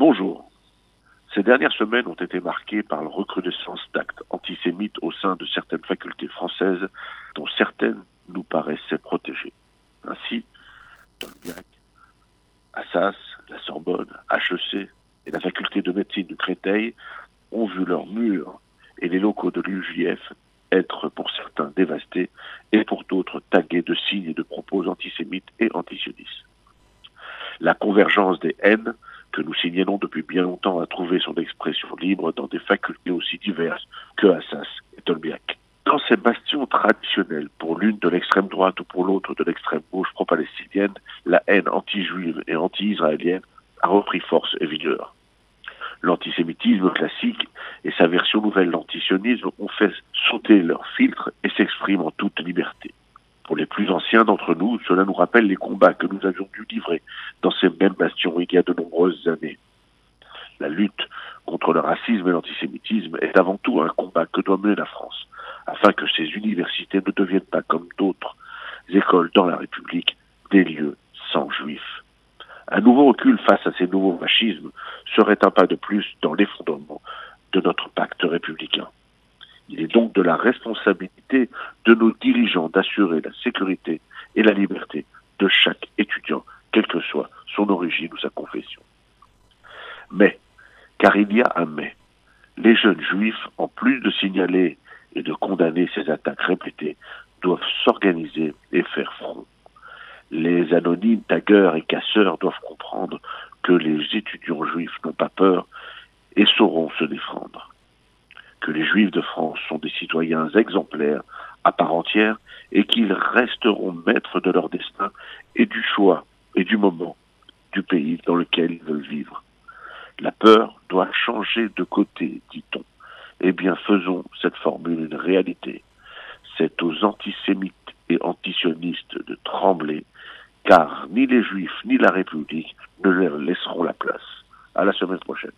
Bonjour. Ces dernières semaines ont été marquées par la recrudescence d'actes antisémites au sein de certaines facultés françaises, dont certaines nous paraissaient protégées. Ainsi, Tolbiac, Assas, la Sorbonne, HEC et la faculté de médecine de Créteil ont vu leurs murs et les locaux de l'UJF être pour certains dévastés et pour d'autres tagués de signes et de propos antisémites et antisionistes. La convergence des haines nous signalons depuis bien longtemps a trouvé son expression libre dans des facultés aussi diverses que Assas et Tolbiac. Dans ces bastions traditionnels, pour l'une de l'extrême droite ou pour l'autre de l'extrême gauche pro-palestinienne, la haine anti-juive et anti-israélienne a repris force et vigueur. L'antisémitisme classique et sa version nouvelle, l'antisionisme, ont fait sauter leurs filtres et s'expriment en toute liberté. D'entre nous, cela nous rappelle les combats que nous avions dû livrer dans ces mêmes bastions il y a de nombreuses années. La lutte contre le racisme et l'antisémitisme est avant tout un combat que doit mener la France, afin que ces universités ne deviennent pas comme d'autres écoles dans la République des lieux sans juifs. Un nouveau recul face à ces nouveaux fascismes serait un pas de plus dans l'effondrement de notre pacte républicain. Il est donc de la responsabilité de nos dirigeants d'assurer la sécurité et la liberté de chaque étudiant, quelle que soit son origine ou sa confession. Mais, car il y a un mais, les jeunes juifs, en plus de signaler et de condamner ces attaques répétées, doivent s'organiser et faire front. Les anonymes tagueurs et casseurs doivent comprendre que les étudiants juifs n'ont pas peur et sauront se défendre. Que les juifs de France sont des citoyens exemplaires à part entière et qu'ils resteront maîtres de leur destin et du choix et du moment du pays dans lequel ils veulent vivre. La peur doit changer de côté, dit-on. Eh bien, faisons cette formule une réalité. C'est aux antisémites et antisionistes de trembler, car ni les Juifs ni la République ne leur laisseront la place. À la semaine prochaine.